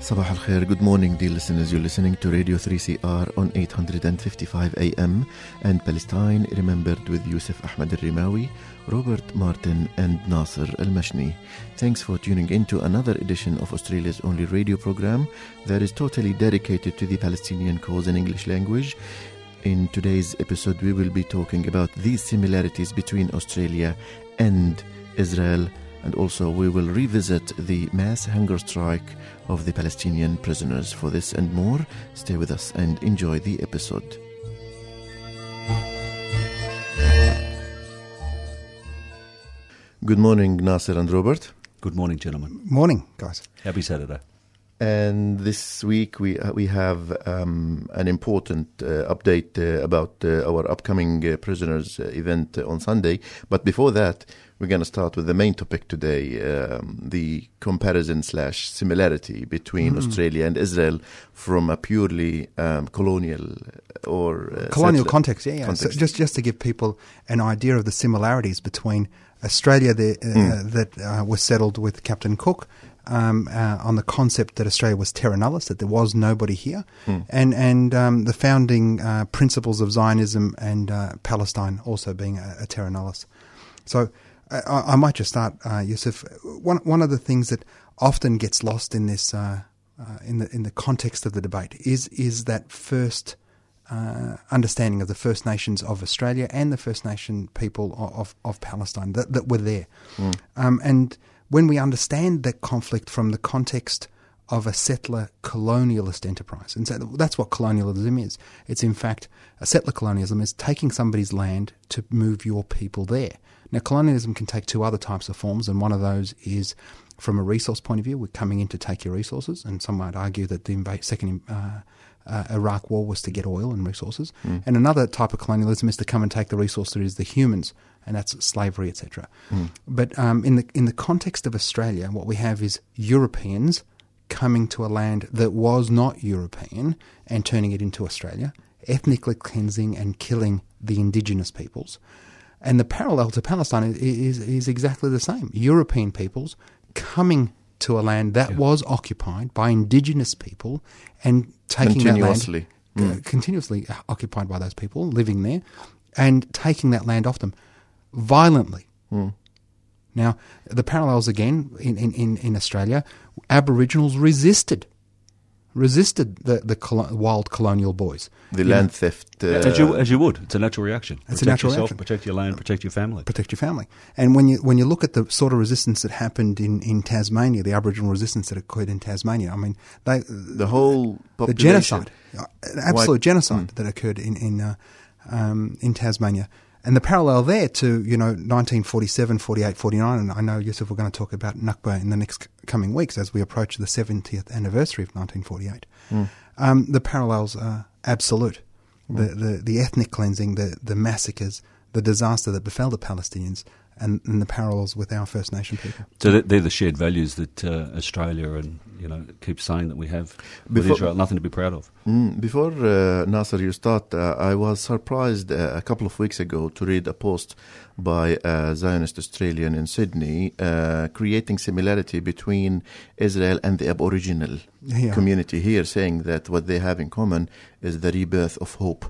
Sabah al. Good morning, dear listeners. You're listening to Radio 3CR on 855 AM and Palestine Remembered with Yusuf Ahmed al Rimawi, Robert Martin, and Nasser al Mashni. Thanks for tuning in to another edition of Australia's only radio program that is totally dedicated to the Palestinian cause in English language. In today's episode, we will be talking about these similarities between Australia and Israel and also we will revisit the mass hunger strike of the Palestinian prisoners. For this and more, stay with us and enjoy the episode. Good morning, Nasser and Robert. Good morning, gentlemen. Morning, guys. Happy Saturday. And this week we uh, we have um, an important uh, update uh, about uh, our upcoming uh, prisoners uh, event on Sunday. But before that, we're going to start with the main topic today: um, the comparison slash similarity between Australia and Israel from a purely um, colonial or Colonial context, yeah, yeah. context. So just just to give people an idea of the similarities between Australia the, uh, that uh, was settled with Captain Cook um, uh, on the concept that Australia was terra nullius, that there was nobody here, and and um, the founding uh, principles of Zionism and uh, Palestine also being a, a terra nullius. So I, I might just start, uh, Yusuf. One one of the things that often gets lost in this uh, uh, in the in the context of the debate is is that first uh, understanding of the First Nations of Australia and the First Nation people of, of, Palestine that, that were there. Um, and when we understand that conflict from the context of a settler colonialist enterprise, and so that's what colonialism is. It's in fact a settler colonialism is taking somebody's land to move your people there. Now, colonialism can take two other types of forms, and one of those is from a resource point of view, we're coming in to take your resources, and some might argue that the second uh, uh, Iraq war was to get oil and resources. And another type of colonialism is to come and take the resource that is the humans, and that's slavery, etc. But um, in the in the context of Australia, what we have is Europeans coming to a land that was not European and turning it into Australia, ethnically cleansing and killing the indigenous peoples. And the parallel to Palestine is, is, is exactly the same. European peoples coming to a land that was occupied by indigenous people and taking that land, uh, continuously occupied by those people living there and taking that land off them violently. Now, the parallels again in, in, in, in Australia, Aboriginals resisted, resisted the, the colo- wild colonial boys. the You know, land theft. Uh, as, you, as you would. It's a natural reaction. It's a protect natural yourself, reaction. protect your land, protect your family. protect your family. And when you when you look at the sort of resistance that happened in, in Tasmania, the Aboriginal resistance that occurred in Tasmania, I mean, they the whole the genocide, uh, an absolute White- genocide that occurred in in uh, um, in Tasmania. And the parallel there to, you know, 1947, 48, 49, and I know, Yusuf, we're going to talk about Nakba in the next coming weeks as we approach the 70th anniversary of 1948. Um, the parallels are absolute. The, the, the ethnic cleansing, the, the massacres, the disaster that befell the Palestinians, and, and the parallels with our First Nation people. So they're the shared values that uh, Australia and you know keep saying that we have with Before- Israel. Nothing to be proud of. Mm, before uh, Nasser, you start, uh, I was surprised uh, a couple of weeks ago to read a post by a Zionist Australian in Sydney uh, creating similarity between Israel and the Aboriginal Yeah. community here, saying that what they have in common is the rebirth of hope.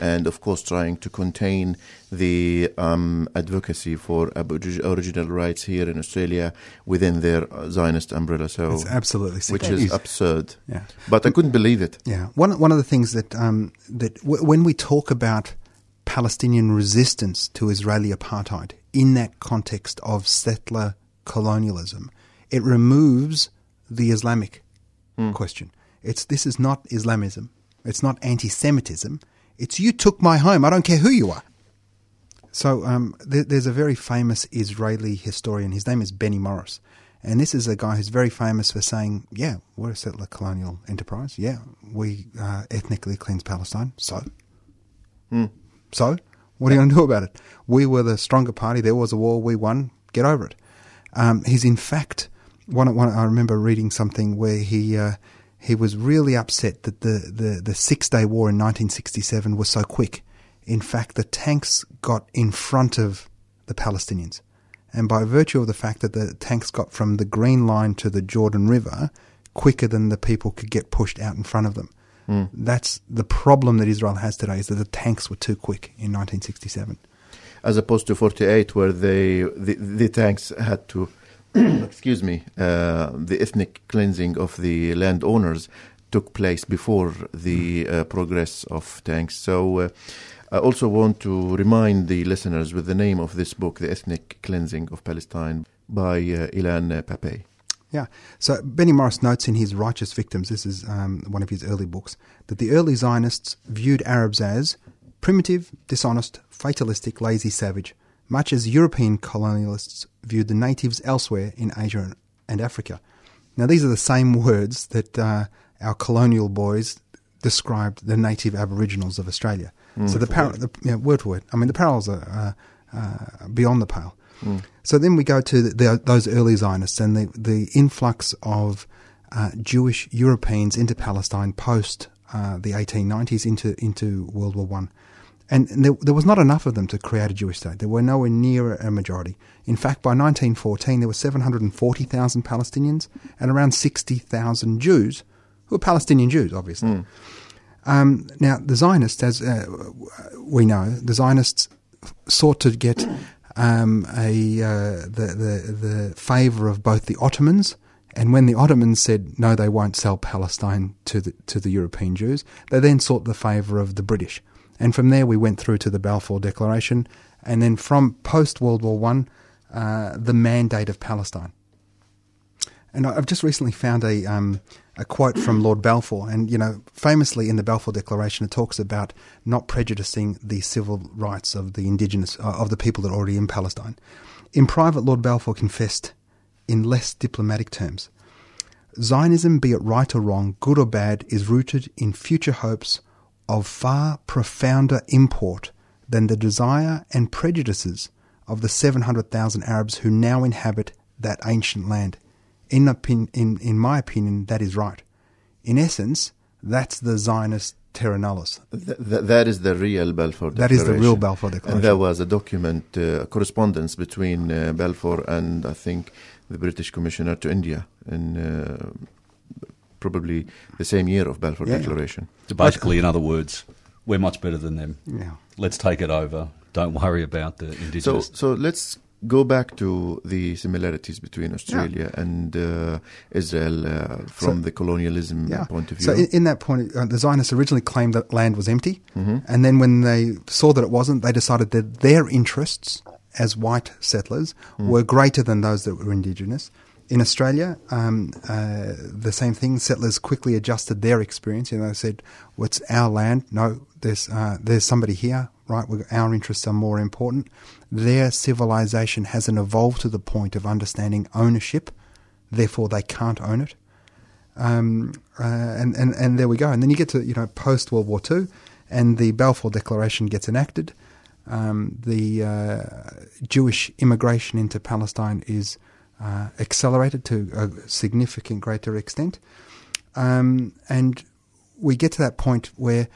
And of course, trying to contain the um, advocacy for original rights here in Australia within their Zionist umbrella. So, It's absolutely sick. which That is, is- absurd. Yeah. But I couldn't believe it. Yeah, one one of the things that um, that w- when we talk about Palestinian resistance to Israeli apartheid in that context of settler colonialism, it removes the Islamic question. It's this is not Islamism. It's not anti-Semitism. It's you took my home. I don't care who you are. So um, there, there's a very famous Israeli historian. His name is Benny Morris. And this is a guy who's very famous for saying, yeah, we're a settler colonial enterprise. Yeah, we uh, ethnically cleanse Palestine. So So, what are you going to do about it? We were the stronger party. There was a war. We won. Get over it. Um, he's in fact one, one. I remember reading something where he uh, he was really upset that the, the, the Six Day War in 1967 was so quick. In fact, the tanks got in front of the Palestinians, and by virtue of the fact that the tanks got from the Green Line to the Jordan River quicker than the people could get pushed out in front of them. Hmm. That's the problem that Israel has today is that the tanks were too quick in 1967. As opposed to 48, where they the, the tanks had to, excuse me, uh, the ethnic cleansing of the landowners took place before the uh, progress of tanks. So uh, I also want to remind the listeners with the name of this book, The Ethnic Cleansing of Palestine, by uh, Ilan Pappé. Yeah. So Benny Morris notes in his Righteous Victims, this is um, one of his early books, that the early Zionists viewed Arabs as primitive, dishonest, fatalistic, lazy, savage, much as European colonialists viewed the natives elsewhere in Asia and Africa. Now, these are the same words that uh, our colonial boys described the native Aboriginals of Australia. so the, par- the yeah, word for word. I mean, the parallels are uh, uh, beyond the pale. So then we go to the, the, those early Zionists and the, the influx of uh, Jewish Europeans into Palestine post uh, the 1890s into into World War One, and there, there was not enough of them to create a Jewish state. There were nowhere near a majority. In fact, by 1914, there were 740,000 Palestinians and around 60,000 Jews, who were Palestinian Jews, obviously. Um, now, the Zionists, as uh, we know, the Zionists sought to get um, a uh, the, the the favour of both the Ottomans, and when the Ottomans said no, they won't sell Palestine to the to the European Jews, they then sought the favour of the British, and from there we went through to the Balfour Declaration, and then from post World War One, uh, the Mandate of Palestine. And I've just recently found a um, a quote from Lord Balfour, and you know, famously in the Balfour Declaration, it talks about not prejudicing the civil rights of the indigenous uh, of the people that are already in Palestine. In private, Lord Balfour confessed, in less diplomatic terms, Zionism, be it right or wrong, good or bad, is rooted in future hopes of far profounder import than the desire and prejudices of the 700,000 Arabs who now inhabit that ancient land. In, opin- in, in my opinion, that is right. In essence, that's the Zionist terra nullius. Th- th- that is the real Balfour That Declaration. is the real Balfour And there was a document, uh, correspondence between uh, Balfour and I think the British Commissioner to India in uh, probably the same year of Balfour Yeah. Declaration. So basically, in other words, we're much better than them. Yeah. Let's take it over. Don't worry about the So, indigenous. so so let's go back to the similarities between Australia and uh, Israel uh, from So- the colonialism Yeah. point of view. So in, in that point, uh, the Zionists originally claimed that land was empty, Mm-hmm. and then when they saw that it wasn't, they decided that their interests as white settlers Mm. were greater than those that were indigenous. In Australia, um, uh, the same thing. Settlers quickly adjusted their experience. You know, they said, well, "It's our land. No, there's uh, there's somebody here, right? our interests are more important." Their civilization hasn't evolved to the point of understanding ownership, therefore they can't own it um, uh, and, and and there we go. And then you get to you know post World War Two, and the Balfour Declaration gets enacted. Um, the uh, Jewish immigration into Palestine is uh, accelerated to a significant greater extent, um, and we get to that point where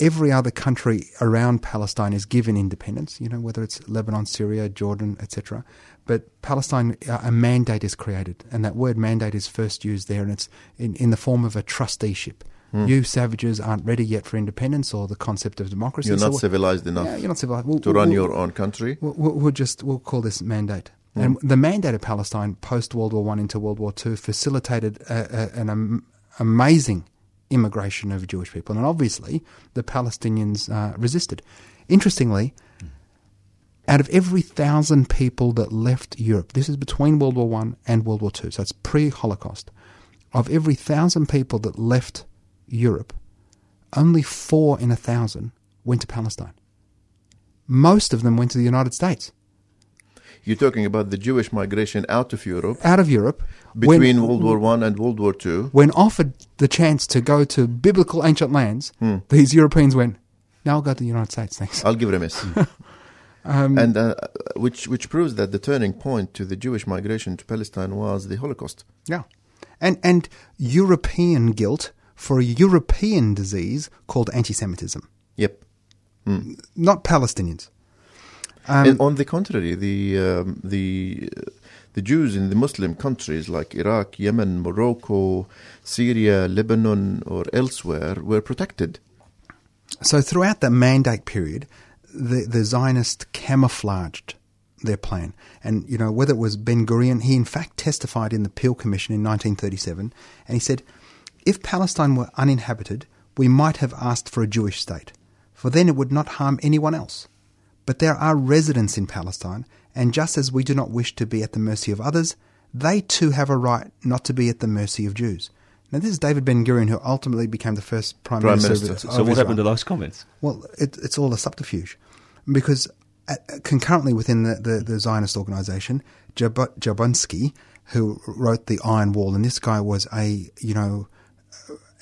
every other country around Palestine is given independence, you know, whether it's Lebanon, Syria, Jordan, etc. But Palestine, uh, a mandate is created, and that word mandate is first used there, and it's in, in the form of a trusteeship. You savages aren't ready yet for independence or the concept of democracy. You're not we'll- civilized enough Yeah, you're not civilized. We'll- to we'll- run we'll- your own country. We'll just we'll call this mandate. And the mandate of Palestine post World War One into World War Two facilitated a, a, an am, amazing immigration of Jewish people, and obviously the Palestinians uh, resisted. Interestingly, out of every thousand people that left Europe, this is between World War One and World War Two, so it's pre-Holocaust. Of every thousand people that left Europe, only four in a thousand went to Palestine. Most of them went to the United States. You're talking about the Jewish migration out of Europe out of Europe between when, World War One and World War Two. when offered the chance to go to biblical ancient lands, Hmm. these Europeans went, "Now I'll go to the United States. Thanks. I'll give it a miss. Um, and uh, which which proves that the turning point to the Jewish migration to Palestine was the Holocaust. Yeah. And, and European guilt for a European disease called anti Semitism, Yep. not Palestinians. Um, on the contrary, the um, the uh, the Jews in the Muslim countries like Iraq, Yemen, Morocco, Syria, Lebanon, or elsewhere were protected. So throughout the mandate period, the, the Zionists camouflaged their plan. And, you know, whether it was Ben Gurion, he in fact testified in the Peel Commission in 1937, and he said, if Palestine were uninhabited, we might have asked for a Jewish state, for then it would not harm anyone else. But there are residents in Palestine, and just as we do not wish to be at the mercy of others, they too have a right not to be at the mercy of Jews. Now, this is David Ben Gurion, who ultimately became the first prime, Prime minister. Minister. Of, So of what Israel. happened to those comments? Well, it, it's all a subterfuge because uh, concurrently within the, the, the Zionist organization, Jab- Jabotinsky, who wrote The Iron Wall, and this guy was a, you know,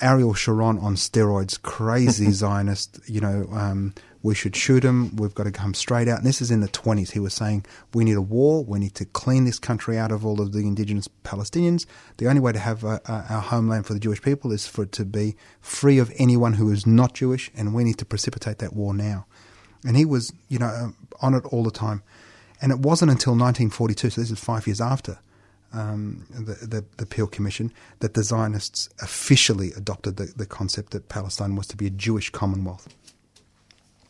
Ariel Sharon on steroids, crazy Zionist, you know, um, we should shoot him, we've got to come straight out. And this is in the 20s. He was saying, we need a war, we need to clean this country out of all of the indigenous Palestinians. The only way to have a, a, our homeland for the Jewish people is for it to be free of anyone who is not Jewish, and we need to precipitate that war now. And he was, you know, um, on it all the time. And it wasn't until 1942, so this is five years after um, the, the, the Peel Commission, that the Zionists officially adopted the, the concept that Palestine was to be a Jewish commonwealth.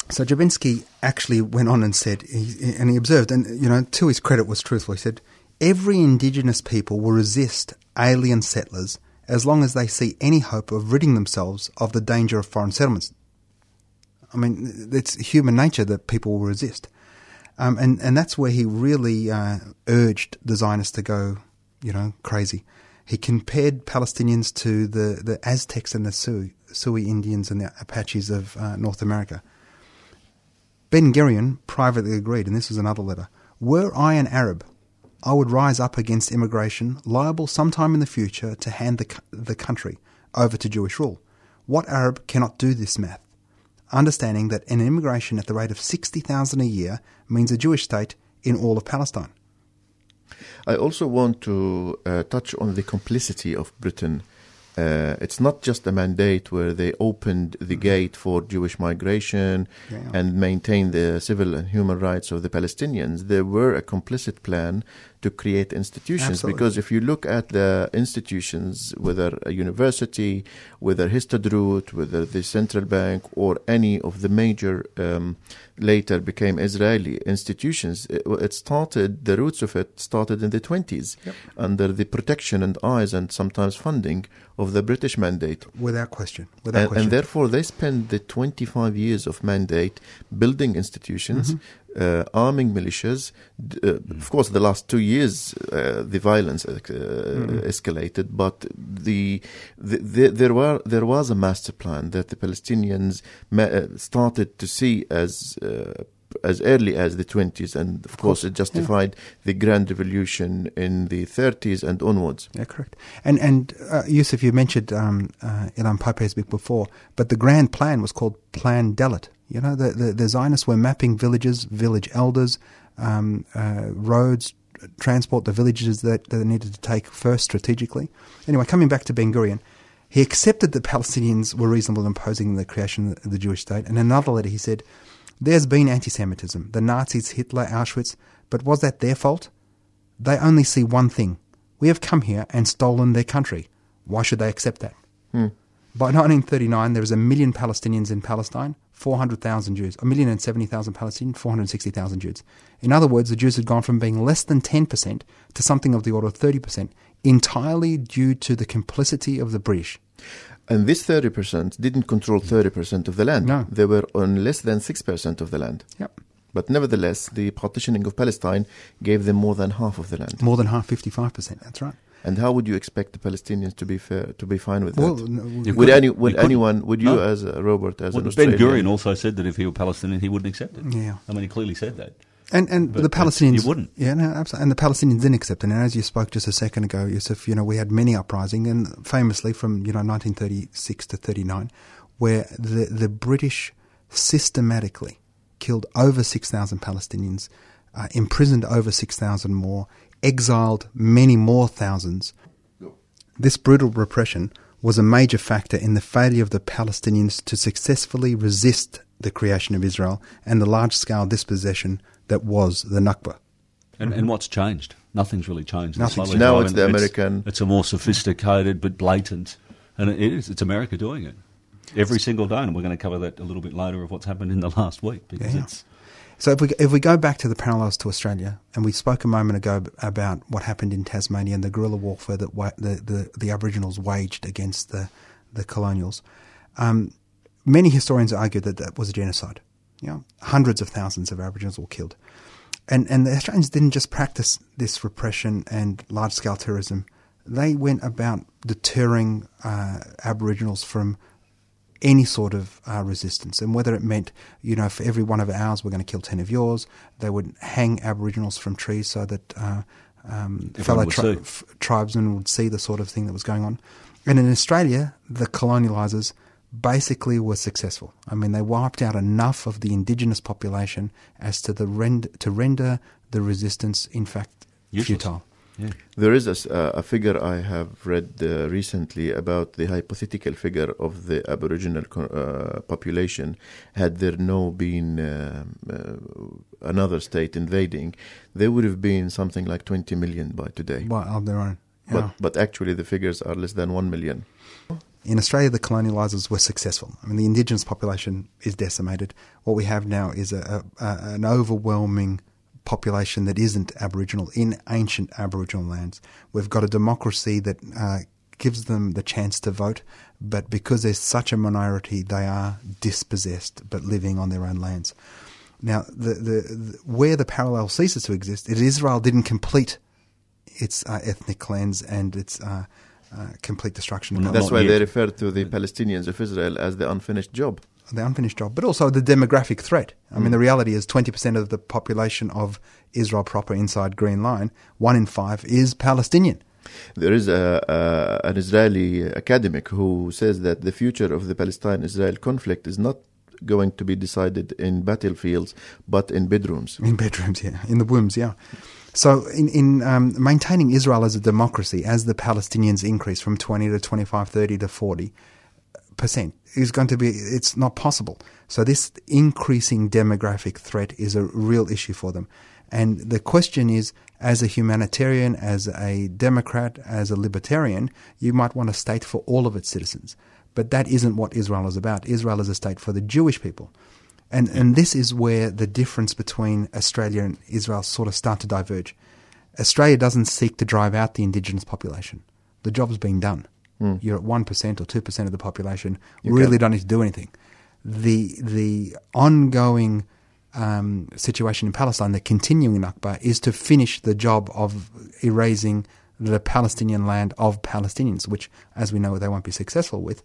So Jabotinsky actually went on and said, and he observed, and you know, to his credit, was truthful. He said, "Every indigenous people will resist alien settlers as long as they see any hope of ridding themselves of the danger of foreign settlements." I mean, it's human nature that people will resist, um, and and that's where he really uh, urged the Zionists to go, you know, crazy. He compared Palestinians to the, the Aztecs and the Sioux, Sioux Indians and the Apaches of uh, North America. Ben Gurion privately agreed, and this is another letter. Were I an Arab, I would rise up against immigration, liable sometime in the future to hand the, the country over to Jewish rule. What Arab cannot do this math? Understanding that an immigration at the rate of 60,000 a year means a Jewish state in all of Palestine. I also want to uh, touch on the complicity of Britain. Uh, it's not just a mandate where they opened the gate for Jewish migration Yeah. and maintained the civil and human rights of the Palestinians. There were a complicit plan to create institutions Absolutely. because if you look at the institutions, whether a university, whether Histadrut, whether the central bank, or any of the major um, later became Israeli institutions, it, it started, the roots of it started in the 20s under the protection and eyes and sometimes funding of the British mandate. Without question. Without And, question. and therefore, they spent the 25 years of mandate building institutions, Mm-hmm. Uh, arming militias. Uh, Of course, the last two years, uh, the violence uh, Mm-hmm. escalated, but the, the, the there were there was a master plan that the Palestinians ma- uh, started to see as. As early as the 20s, and of course, it justified the Grand Revolution in the 30s and onwards. Yeah, correct. And and uh, Yusuf, you mentioned um, uh, Ilan Pappé's book before, but the grand plan was called Plan Dalet. You know, the, the, the Zionists were mapping villages, village elders, um, uh, roads, transport, the villages that, that they needed to take first strategically. Anyway, coming back to Ben Gurion, he accepted that Palestinians were reasonable in opposing the creation of the Jewish state. And in another letter, he said, There's been anti Semitism, the Nazis, Hitler, Auschwitz, but was that their fault? They only see one thing. We have come here and stolen their country. Why should they accept that? Hmm. By 1939, there was a million Palestinians in Palestine, 400,000 Jews. A million and 70,000 Palestinians, 460,000 Jews. In other words, the Jews had gone from being less than 10% to something of the order of 30%, entirely due to the complicity of the British. And this 30% didn't control 30% of the land. No. They were on less than 6% of the land. Yep. But nevertheless, the partitioning of Palestine gave them more than half of the land. More than half, 55%. That's right. And how would you expect the Palestinians to be fair, to be fine with Well, that? no, You Would couldn't- any would anyone would you No. as a Robert as Well, an Ben Gurion also said that if he were Palestinian, he wouldn't accept it. Yeah. I mean, he clearly said that. And and But the Palestinians you wouldn't. Yeah, no, absolutely. And the Palestinians didn't accept it. And as you spoke just a second ago, Yusuf, you know, we had many uprising, and famously from you know 1936 to 39, where the the British systematically killed over 6,000 Palestinians, uh, imprisoned over 6,000 more, exiled many more thousands. This brutal repression was a major factor in the failure of the Palestinians to successfully resist the creation of Israel and the large scale dispossession that was the Nakba. And, and what's changed? Nothing's really changed. Nothing's Slowly Now it's the American- It's, a more sophisticated but blatant, and it is. It's America doing it every single day, and we're going to cover that a little bit later of what's happened in the last week because Yeah. it's So if we if we go back to the parallels to Australia, and we spoke a moment ago about what happened in Tasmania and the guerrilla warfare that wa- the, the the Aboriginals waged against the the colonials, um, many historians argue that that was a genocide. You know, hundreds of thousands of Aboriginals were killed, and and the Australians didn't just practice this repression and large scale terrorism; they went about deterring uh, Aboriginals from any sort of uh, resistance, and whether it meant, you know, for every one of ours, we're going to kill ten of yours. They would hang Aboriginals from trees so that uh, um, fellow tri- f- tribesmen would see the sort of thing that was going on. And in Australia, the colonialisers basically were successful. I mean, they wiped out enough of the indigenous population as to the rend- to render the resistance, in fact, Useless. futile. yeah. There is a, s- uh, a figure I have read uh, recently about the hypothetical figure of the Aboriginal uh, population had there no been um, uh, another state invading, there would have been something like 20 million by today. By of their own. Yeah. But but actually the figures are less than 1 million. In Australia, the colonialisers were successful. I mean, the indigenous population is decimated. What we have now is a, a, an overwhelming population that isn't Aboriginal in ancient Aboriginal lands. We've got a democracy that uh, gives them the chance to vote, but because there's such a minority, they are dispossessed but living on their own lands. Now, the, the, the where the parallel ceases to exist is Israel didn't complete its uh, ethnic cleanse and its uh, uh, complete destruction. That's why yet. they refer to the Palestinians of Israel as the unfinished job. the unfinished job, but also the demographic threat. I mean, the reality is 20% of the population of Israel proper inside Green Line, one in five is Palestinian. There is a, a, an Israeli academic who says that the future of the Palestine-Israel conflict is not going to be decided in battlefields, but in bedrooms. In bedrooms, yeah. In the wombs, yeah. So, in, in um, maintaining Israel as a democracy, as the Palestinians increase from 20 to 25, 30 to 40 percent, is going to be, it's not possible. So, this increasing demographic threat is a real issue for them. And the question is, as a humanitarian, as a Democrat, as a libertarian, you might want a state for all of its citizens. But that isn't what Israel is about. Israel is a state for the Jewish people. And, and this is where the difference between Australia and Israel sort of start to diverge. Australia doesn't seek to drive out the indigenous population. The job's been done. You're at 1% or 2% of the population. You really don't need to do anything. The, the ongoing um, situation in Palestine, the continuing Nakba, is to finish the job of erasing the Palestinian land of Palestinians, which, as we know, they won't be successful with.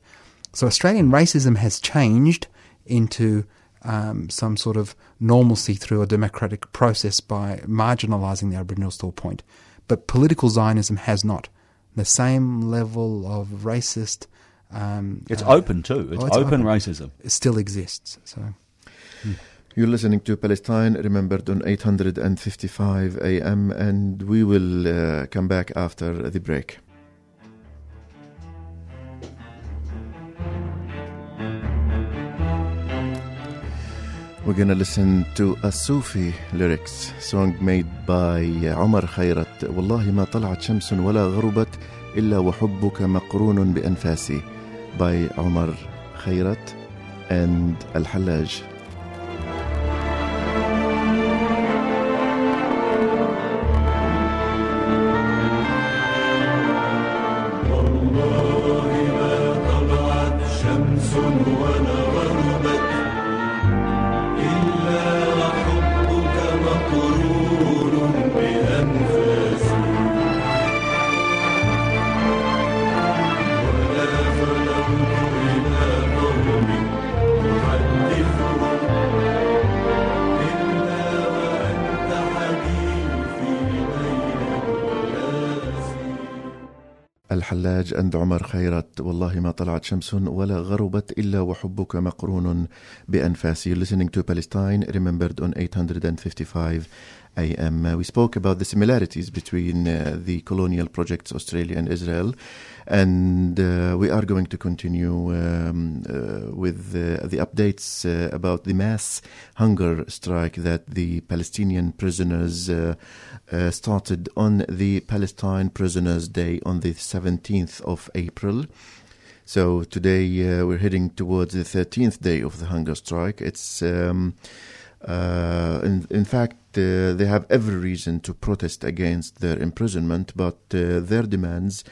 So Australian racism has changed into um, some sort of normalcy through a democratic process by marginalising the Aboriginals to a point. But political Zionism has not. The same level of racist. Um, It's uh, open too. It's, oh, it's open, open. racism. It still exists. So. You're listening to Palestine, remembered on 855 AM, and we will uh, come back after the break. We're gonna listen to a Sufi lyrics song made by Omar Khayrat والله ما طلعت شمس ولا غربت إلا وحبك مقرون بأنفاسي by Omar Khayrat and Al الحلاج and عمر خيرت. والله ما طلعت شمس ولا غربت إلا وحبك مقرون بأنفاسي. Listening to Palestine remembered on 855 AM. Uh, we spoke about the similarities between uh, the colonial projects Australia and Israel and uh, we are going to continue um, uh, with uh, the updates uh, about the mass hunger strike that the Palestinian prisoners started on the Palestine Prisoners Day on the 17th of April. So today we're heading towards the 13th day of the hunger strike. It's um, in, in fact, uh, they have every reason to protest against their imprisonment, but uh, their demands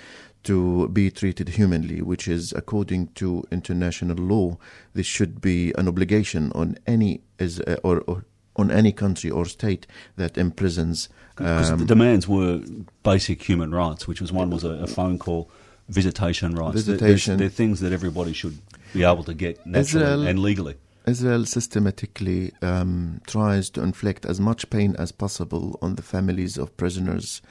to be treated humanly, which is according to international law, this should be an obligation on any is uh, or, or on any country or state that imprisons. Because um, the demands were basic human rights, which was one was a, a phone call, visitation rights. They're- Visitation. They're, they're things that everybody should be able to get naturally Israel- and legally. Israel systematically um, tries to inflict as much pain as possible on the families of prisoners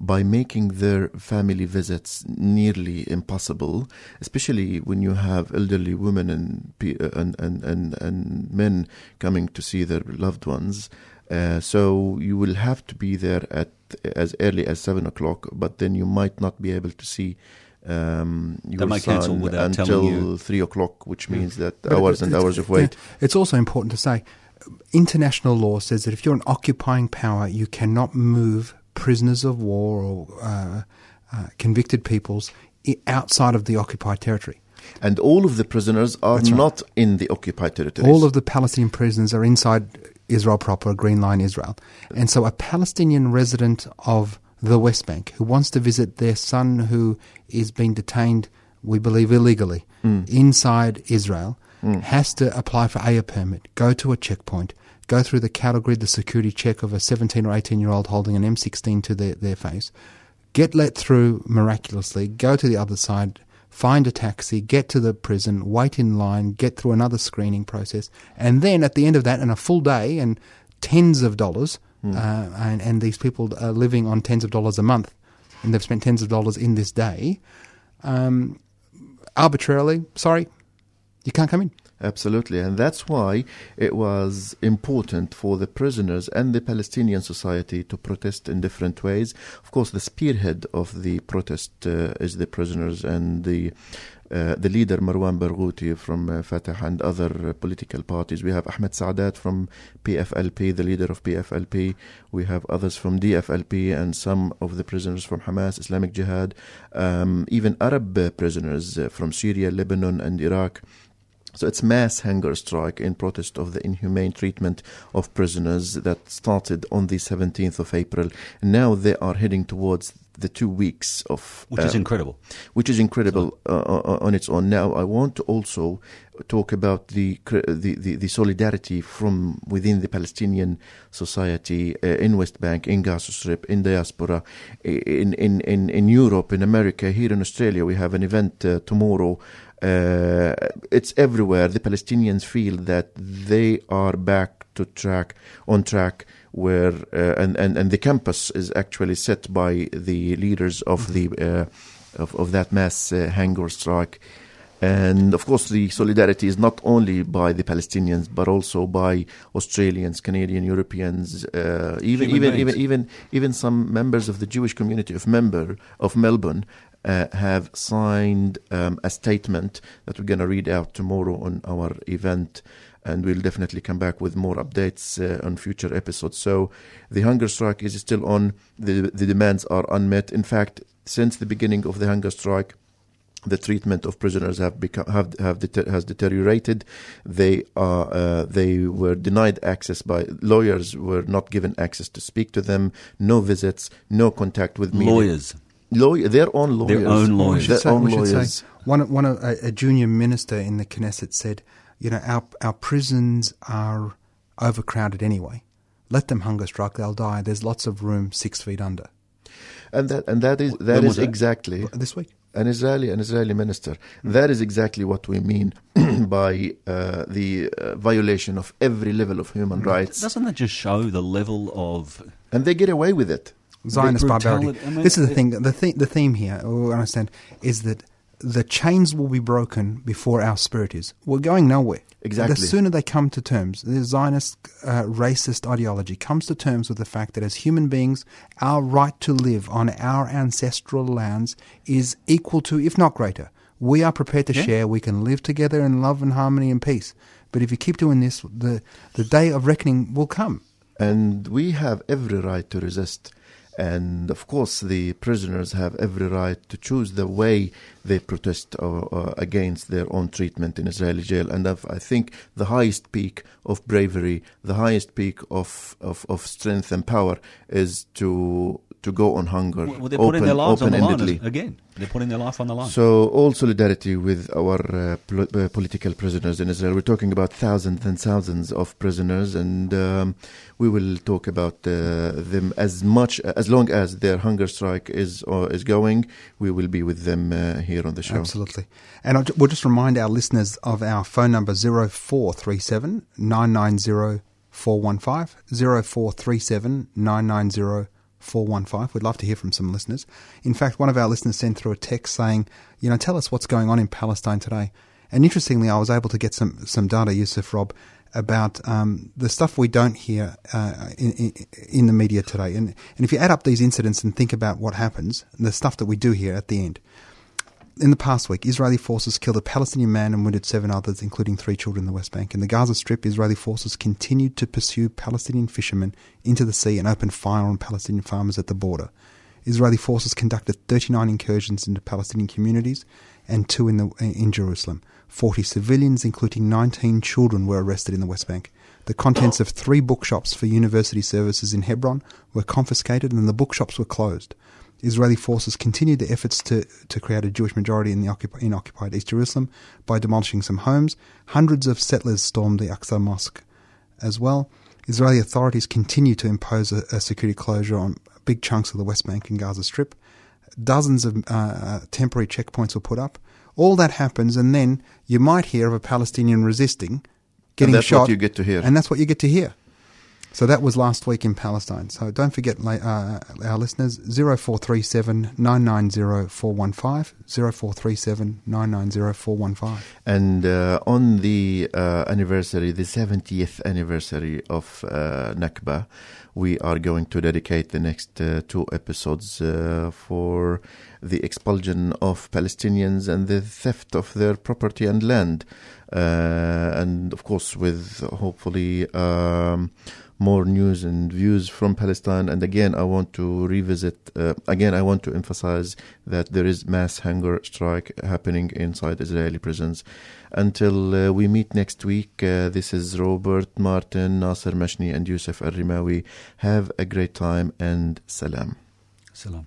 by making their family visits nearly impossible, especially when you have elderly women and uh, and, and, and, and men coming to see their loved ones. Uh, so you will have to be there at as early as seven o'clock, but then you might not be able to see um, your may cancel son without until telling you. three o'clock, which means that But hours it- and hours of wait. yeah. It's also important to say international law says that if you're an occupying power, you cannot move prisoners of war or uh, uh, convicted peoples outside of the occupied territory. And all of the prisoners are right. not in the occupied territories. All of the Palestinian prisoners are inside Israel proper, Green Line Israel. And so a Palestinian resident of the West Bank who wants to visit their son who is being detained, we believe illegally, mm. inside Israel, mm. has to apply for a permit, go to a checkpoint, go through the cattle grid, the security check of a 17 or 18 year old holding an M16 to their, their face, get let through miraculously, go to the other side, find a taxi, get to the prison, wait in line, get through another screening process, and then at the end of that, in a full day and tens of dollars, uh, and, and these people are living on tens of dollars a month, and they've spent tens of dollars in this day, um, arbitrarily, sorry, you can't come in. Absolutely. And that's why it was important for the prisoners and the Palestinian society to protest in different ways. Of course, the spearhead of the protest uh, is the prisoners and the the leader Marwan Barghouti from uh, Fatah and other uh, political parties. We have Ahmed Saadat from PFLP, the leader of PFLP. We have others from DFLP and some of the prisoners from Hamas, Islamic Jihad, um, even Arab uh, prisoners uh, from Syria, Lebanon, and Iraq. So it's mass hunger strike in protest of the inhumane treatment of prisoners that started on the 17th of April. Now they are heading towards the two weeks of Which is uh, incredible. which is incredible uh, uh, on its own. Now, I want to also talk about the the, the, the solidarity from within the Palestinian society uh, in West Bank, in Gaza Strip, in diaspora, in, in, in, in Europe, in America, here in Australia. We have an event uh, tomorrow. Uh, it's everywhere. The Palestinians feel that they are back to track on track where uh, and, and and the campus is actually set by the leaders of the uh, of, of that mass uh, hunger strike and of course the solidarity is not only by the Palestinians but also by Australians Canadian Europeans uh, even Human even beings. even even even some members of the Jewish community of member of Melbourne uh, have signed um, a statement that we're going to read out tomorrow on our event and we'll definitely come back with more updates uh, on future episodes. So the hunger strike is still on. The the demands are unmet. In fact, since the beginning of the hunger strike, the treatment of prisoners have become have have deter, has deteriorated. They are uh, they were denied access by lawyers were not given access to speak to them. No visits, no contact with media. Lawyers. Lawyer, their own lawyers. Their own lawyers. Their say, own lawyers. say one, one a, a junior minister in the Knesset said, you know, our, our prisons are overcrowded anyway. Let them hunger strike, they'll die. There's lots of room six feet under. and that and that is When that was is that? exactly This week. an Israeli an Israeli minister. That is exactly what we mean by uh, the uh, violation of every level of human rights, Doesn't that just show the level of and they get away with it. Zionist barbarity. I mean, this is the thing. The, the the theme here, we understand, is that the chains will be broken before our spirit is. We're going nowhere. Exactly. The sooner they come to terms, the Zionist uh, racist ideology comes to terms with the fact that as human beings, our right to live on our ancestral lands is equal to, if not greater. We are prepared to Yeah. share. We can live together in love and harmony and peace. But if you keep doing this, the the day of reckoning will come. and we have every right to resist. And of course, the prisoners have every right to choose the way they protest uh, uh, against their own treatment in Israeli jail. And I've- I think the highest peak of bravery, the highest peak of, of, of strength and power is to to go on hunger. Well, they're putting their lives on the line open-endedly. again. They're putting their life on the line. So, all solidarity with our uh, pol- uh, political prisoners in Israel. We're talking about thousands and thousands of prisoners, and um, we will talk about uh, them as much as long as their hunger strike is uh, is going. We will be with them uh, here on the show. Absolutely. And I'll, ju- we'll just remind our listeners of our phone number 0437 990 415. 0437 990 415. We'd love to hear from some listeners. In fact, one of our listeners sent through a text saying, you know, tell us what's going on in Palestine today. And interestingly, I was able to get some, some data, Yusuf Rob, about um, the stuff we don't hear uh, in, in, in the media today. And, and if you add up these incidents and think about what happens, the stuff that we do hear at the end, in the past week, Israeli forces killed a Palestinian man and wounded seven others, including three children in the West Bank. In the Gaza Strip, Israeli forces continued to pursue Palestinian fishermen into the sea and opened fire on Palestinian farmers at the border. Israeli forces conducted 39 incursions into Palestinian communities and two in, the, in Jerusalem. 40 civilians, including 19 children, were arrested in the West Bank. The contents of three bookshops for university services in Hebron were confiscated and the bookshops were closed. Israeli forces continued their efforts to, to create a Jewish majority in, the occup- in occupied East Jerusalem by demolishing some homes. Hundreds of settlers stormed the Aqsa Mosque as well. Israeli authorities continue to impose a, a security closure on big chunks of the West Bank and Gaza Strip. Dozens of uh, temporary checkpoints were put up. All that happens, and then you might hear of a Palestinian resisting, getting that's shot. what you get to hear. And that's what you get to hear. So that was last week in Palestine. So don't forget, uh, our listeners, 0437 990 415, 0437 990 415. And uh, on the uh, anniversary, the 70th anniversary of uh, Nakba, we are going to dedicate the next uh, two episodes uh, for the expulsion of Palestinians and the theft of their property and land. And of course, with hopefully um, more news and views from Palestine. And again, I want to revisit, uh, again, I want to emphasize that there is mass hunger strike happening inside Israeli prisons. Until uh, we meet next week, uh, this is Robert Martin, Nasser Mashni, and Yusuf Al. Have a great time and salam. Salam.